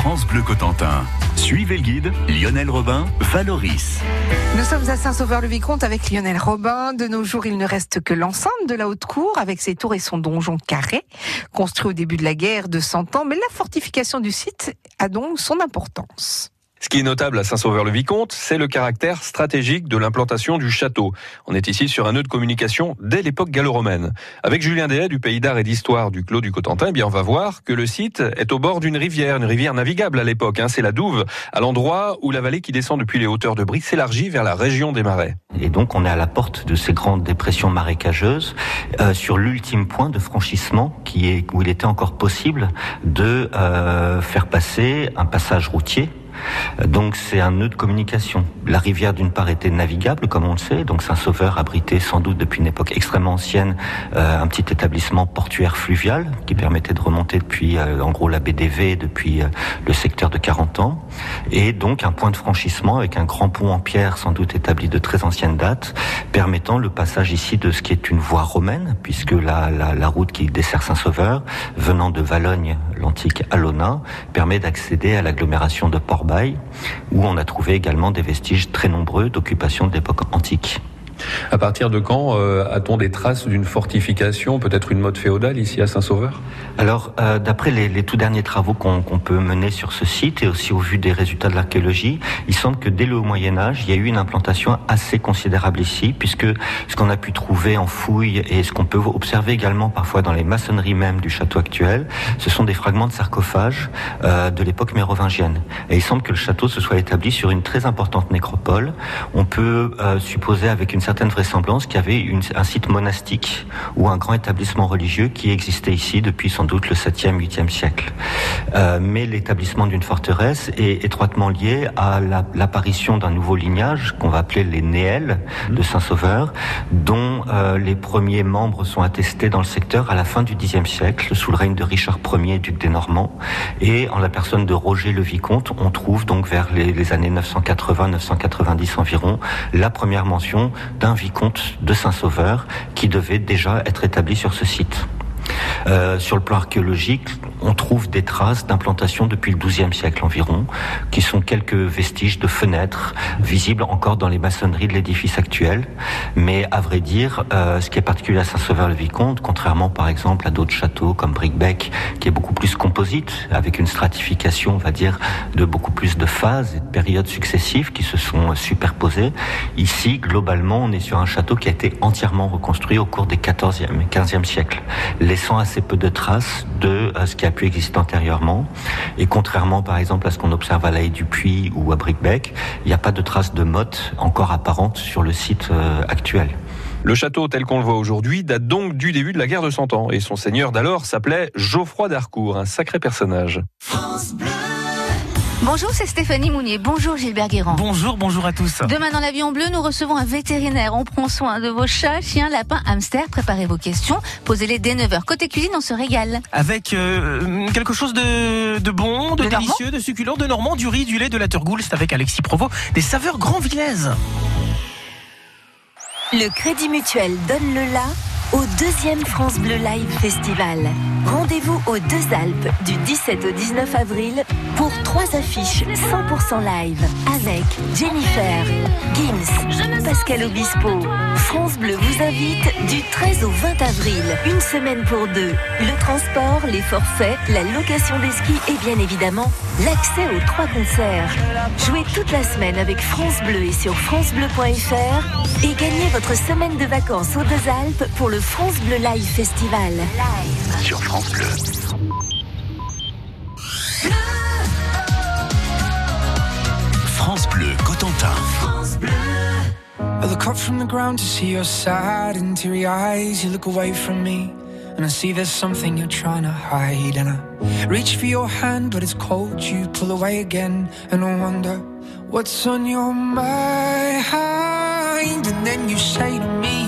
France Bleu Cotentin. Suivez le guide Lionel Robin, Valoris. Nous sommes à Saint-Sauveur-le-Vicomte avec Lionel Robin. De nos jours, il ne reste que l'enceinte de la haute cour avec ses tours et son donjon carré, construit au début de la guerre de 100 ans. Mais la fortification du site a donc son importance. Ce qui est notable à Saint-Sauveur-le-Vicomte, c'est le caractère stratégique de l'implantation du château. On est ici sur un nœud de communication dès l'époque gallo-romaine. Avec Julien Dehay du Pays d'Art et d'Histoire du Clos du Cotentin, eh bien on va voir que le site est au bord d'une rivière, une rivière navigable à l'époque. Hein. c'est la Douve, à l'endroit où la vallée qui descend depuis les hauteurs de Brie s'élargit vers la région des Marais. Et donc on est à la porte de ces grandes dépressions marécageuses, euh, sur l'ultime point de franchissement qui est où il était encore possible de euh, faire passer un passage routier donc c'est un nœud de communication. La rivière d'une part était navigable, comme on le sait, donc Saint-Sauveur abritait sans doute depuis une époque extrêmement ancienne euh, un petit établissement portuaire fluvial qui permettait de remonter depuis euh, en gros la BDV, depuis euh, le secteur de 40 ans, et donc un point de franchissement avec un grand pont en pierre sans doute établi de très ancienne date, permettant le passage ici de ce qui est une voie romaine, puisque la, route qui dessert Saint-Sauveur, venant de Valogne, l'antique Alona, permet d'accéder à l'agglomération de Port où on a trouvé également des vestiges très nombreux d'occupation d'époque antique. À partir de quand euh, a-t-on des traces d'une fortification, peut-être une mode féodale ici à Saint-Sauveur? Alors, euh, d'après les, les, tout derniers travaux qu'on peut mener sur ce site et aussi au vu des résultats de l'archéologie, il semble que dès le Moyen Âge, il y a eu une implantation assez considérable ici, puisque ce qu'on a pu trouver en fouilles et ce qu'on peut observer également parfois dans les maçonneries même du château actuel, ce sont des fragments de sarcophages euh, de l'époque mérovingienne. Et il semble que le château se soit établi sur une très importante nécropole. On peut supposer avec une certaine vraisemblance qu'il y avait une, un site monastique ou un grand établissement religieux qui existait ici depuis sans doute le 7e, 8e siècle. Euh, mais l'établissement d'une forteresse est étroitement lié à l'apparition la, d'un nouveau lignage qu'on va appeler les Néels de Saint-Sauveur, dont euh, les premiers membres sont attestés dans le secteur à la fin du Xe siècle, sous le règne de Richard Ier, duc des Normands. Et en la personne de Roger le Vicomte, on trouve donc vers les, les années 980-990 environ la première mention d'un vicomte de Saint-Sauveur qui devait déjà être établi sur ce site. Euh, sur le plan archéologique, on trouve des traces d'implantation depuis le XIIe siècle environ, qui sont quelques vestiges de fenêtres visibles encore dans les maçonneries de l'édifice actuel. Mais à vrai dire, euh, ce qui est particulier à Saint-Sauveur-le-Vicomte, contrairement par exemple à d'autres châteaux comme Bricbec, qui est beaucoup plus composite, avec une stratification, on va dire, de beaucoup plus de phases et de périodes successives qui se sont superposées. Ici, globalement, on est sur un château qui a été entièrement reconstruit au cours des 14e et 15e siècles, laissant assez peu de traces de euh, ce qui a pu exister antérieurement. Et contrairement, par exemple, à ce qu'on observe à l'Aïe du Puy ou à Bricbec, il n'y a pas de traces de motte encore apparentes sur le site euh, actuel. Le château tel qu'on le voit aujourd'hui date donc du début de la guerre de Cent Ans et son seigneur d'alors s'appelait Geoffroy d'Harcourt, un sacré personnage. France Bleu. Bonjour, c'est Stéphanie Mounier. Bonjour Gilbert Guérand. Bonjour, bonjour à tous. Demain dans l'avion bleu, nous recevons un vétérinaire. On prend soin de vos chats, chiens, lapins, hamsters. Préparez vos questions. Posez-les dès 9h. Côté cuisine, on se régale. Avec euh, quelque chose de, de bon, de, de délicieux, normand de succulent, de normand, du riz, du lait, de la turgoule. C'est avec Alexis Provo. Des saveurs grand villaises. Le Crédit Mutuel donne le la au deuxième France Bleu Live Festival. Rendez-vous aux Deux Alpes du 17 au 19 avril pour trois affiches 100% live avec Jennifer, Gims, Pascal Obispo. France Bleu vous invite du 13 au 20 avril, une semaine pour deux. Le transport, les forfaits, la location des skis et bien évidemment l'accès aux trois concerts. Jouez toute la semaine avec France Bleu et sur francebleu.fr et gagnez votre semaine de vacances aux Deux Alpes pour le France Bleu Live Festival. Live. Sur France Bleu. France Bleu Cotentin. France Bleu. I look up from the ground to see your sad and teary eyes. You look away from me, and I see there's something you're trying to hide. And I reach for your hand, but it's cold. You pull away again, and I wonder what's on your mind. And then you say to me,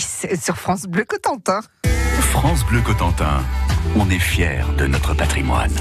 Sur France Bleu Cotentin. France Bleu Cotentin, on est fiers de notre patrimoine.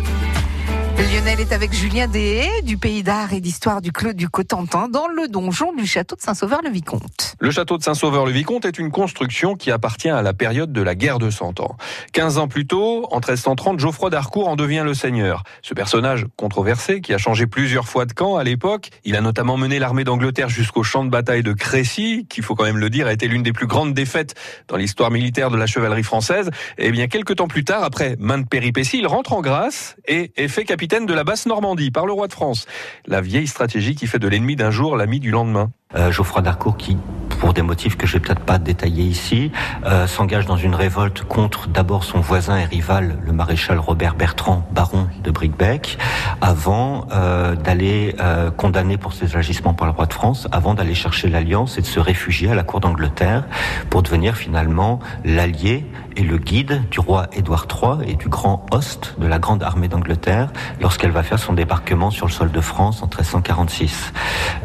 Lionel est avec Julien Deshaies du Pays d'Art et d'Histoire du Clos du Cotentin dans le donjon du château de Saint-Sauveur-le-Vicomte. Le château de Saint-Sauveur-le-Vicomte est une construction qui appartient à la période de la guerre de Cent Ans. 15 ans plus tôt, en 1330, Geoffroy d'Harcourt en devient le seigneur. Ce personnage controversé, qui a changé plusieurs fois de camp à l'époque, il a notamment mené l'armée d'Angleterre jusqu'au champ de bataille de Crécy, qui, faut quand même le dire, a été l'une des plus grandes défaites dans l'histoire militaire de la chevalerie française. Et bien, quelques temps plus tard, après maintes péripéties, il rentre en grâce et est fait capitaine de la basse Normandie par le roi de France. La vieille stratégie qui fait de l'ennemi d'un jour l'ami du lendemain. Euh, Geoffroy d'Harcourt qui pour des motifs que je vais peut-être pas détailler ici, euh, s'engage dans une révolte contre d'abord son voisin et rival, le maréchal Robert Bertrand, baron de Bricbec, avant euh, d'aller euh, condamner pour ses agissements par le roi de France, avant d'aller chercher l'alliance et de se réfugier à la cour d'Angleterre pour devenir finalement l'allié et le guide du roi Édouard III et du grand host de la grande armée d'Angleterre lorsqu'elle va faire son débarquement sur le sol de France en 1346.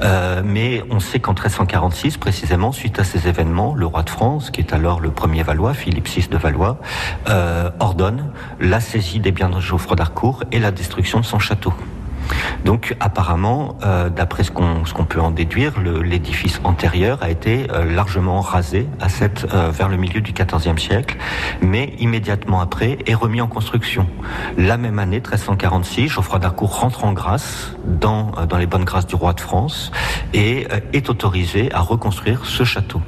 Euh, mais on sait qu'en 1346, précisément, suite à ces événements, le roi de France, qui est alors le premier Valois, Philippe VI de Valois, euh, ordonne la saisie des biens de Geoffroy d'Harcourt et la destruction de son château. Donc apparemment, euh, d'après ce qu'on peut en déduire, l'édifice antérieur a été euh, largement rasé à cette, euh, vers le milieu du XIVe siècle, mais immédiatement après est remis en construction. La même année, 1346, Geoffroy d'Harcourt rentre en grâce dans, dans les bonnes grâces du roi de France et est autorisé à reconstruire ce château.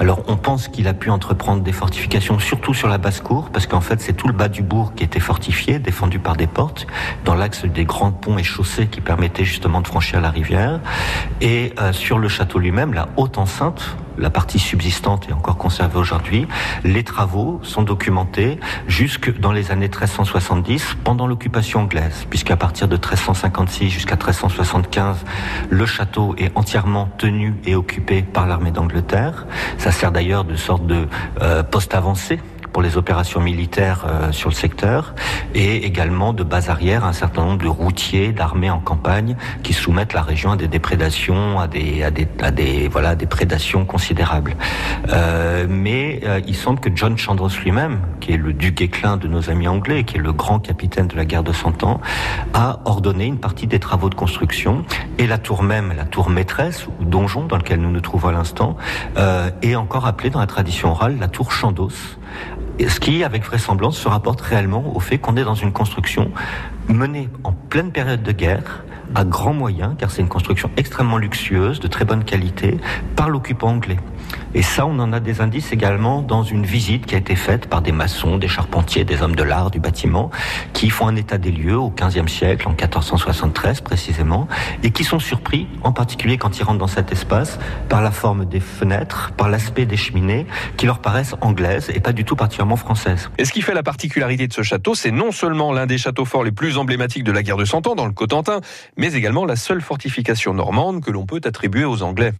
Alors on pense qu'il a pu entreprendre des fortifications, surtout sur la basse-cour, parce qu'en fait c'est tout le bas du bourg qui était fortifié, défendu par des portes, dans l'axe des grands ponts et chaussées qui permettaient justement de franchir la rivière. Et euh, sur le château lui-même, la haute enceinte, la partie subsistante est encore conservée aujourd'hui. Les travaux sont documentés jusque dans les années 1370, pendant l'occupation anglaise, puisqu'à partir de 1356 jusqu'à 1375, le château est entièrement tenu et occupé par l'armée d'Angleterre. Ça sert d'ailleurs de sorte de euh, poste avancé pour les opérations militaires euh, sur le secteur et également de base arrière un certain nombre de routiers, d'armées en campagne qui soumettent la région à des déprédations, à des, à des, à des voilà, des prédations considérables. Euh, mais euh, il semble que John Chandos lui-même, qui est le duc éclin de nos amis anglais, qui est le grand capitaine de la guerre de Cent Ans, a ordonné une partie des travaux de construction et la tour même, la tour maîtresse ou donjon dans lequel nous nous trouvons à l'instant, euh, est encore appelée dans la tradition orale la tour Chandos. Ce qui, avec vraisemblance, se rapporte réellement au fait qu'on est dans une construction menée en pleine période de guerre, à grands moyens, car c'est une construction extrêmement luxueuse, de très bonne qualité, par l'occupant anglais. Et ça, on en a des indices également dans une visite qui a été faite par des maçons, des charpentiers, des hommes de l'art du bâtiment, qui font un état des lieux au XVe siècle, en 1473 précisément, et qui sont surpris, en particulier quand ils rentrent dans cet espace, par la forme des fenêtres, par l'aspect des cheminées, qui leur paraissent anglaises et pas du tout particulièrement françaises. Et ce qui fait la particularité de ce château, c'est non seulement l'un des châteaux forts les plus emblématiques de la guerre de Cent Ans dans le Cotentin, mais également la seule fortification normande que l'on peut attribuer aux Anglais.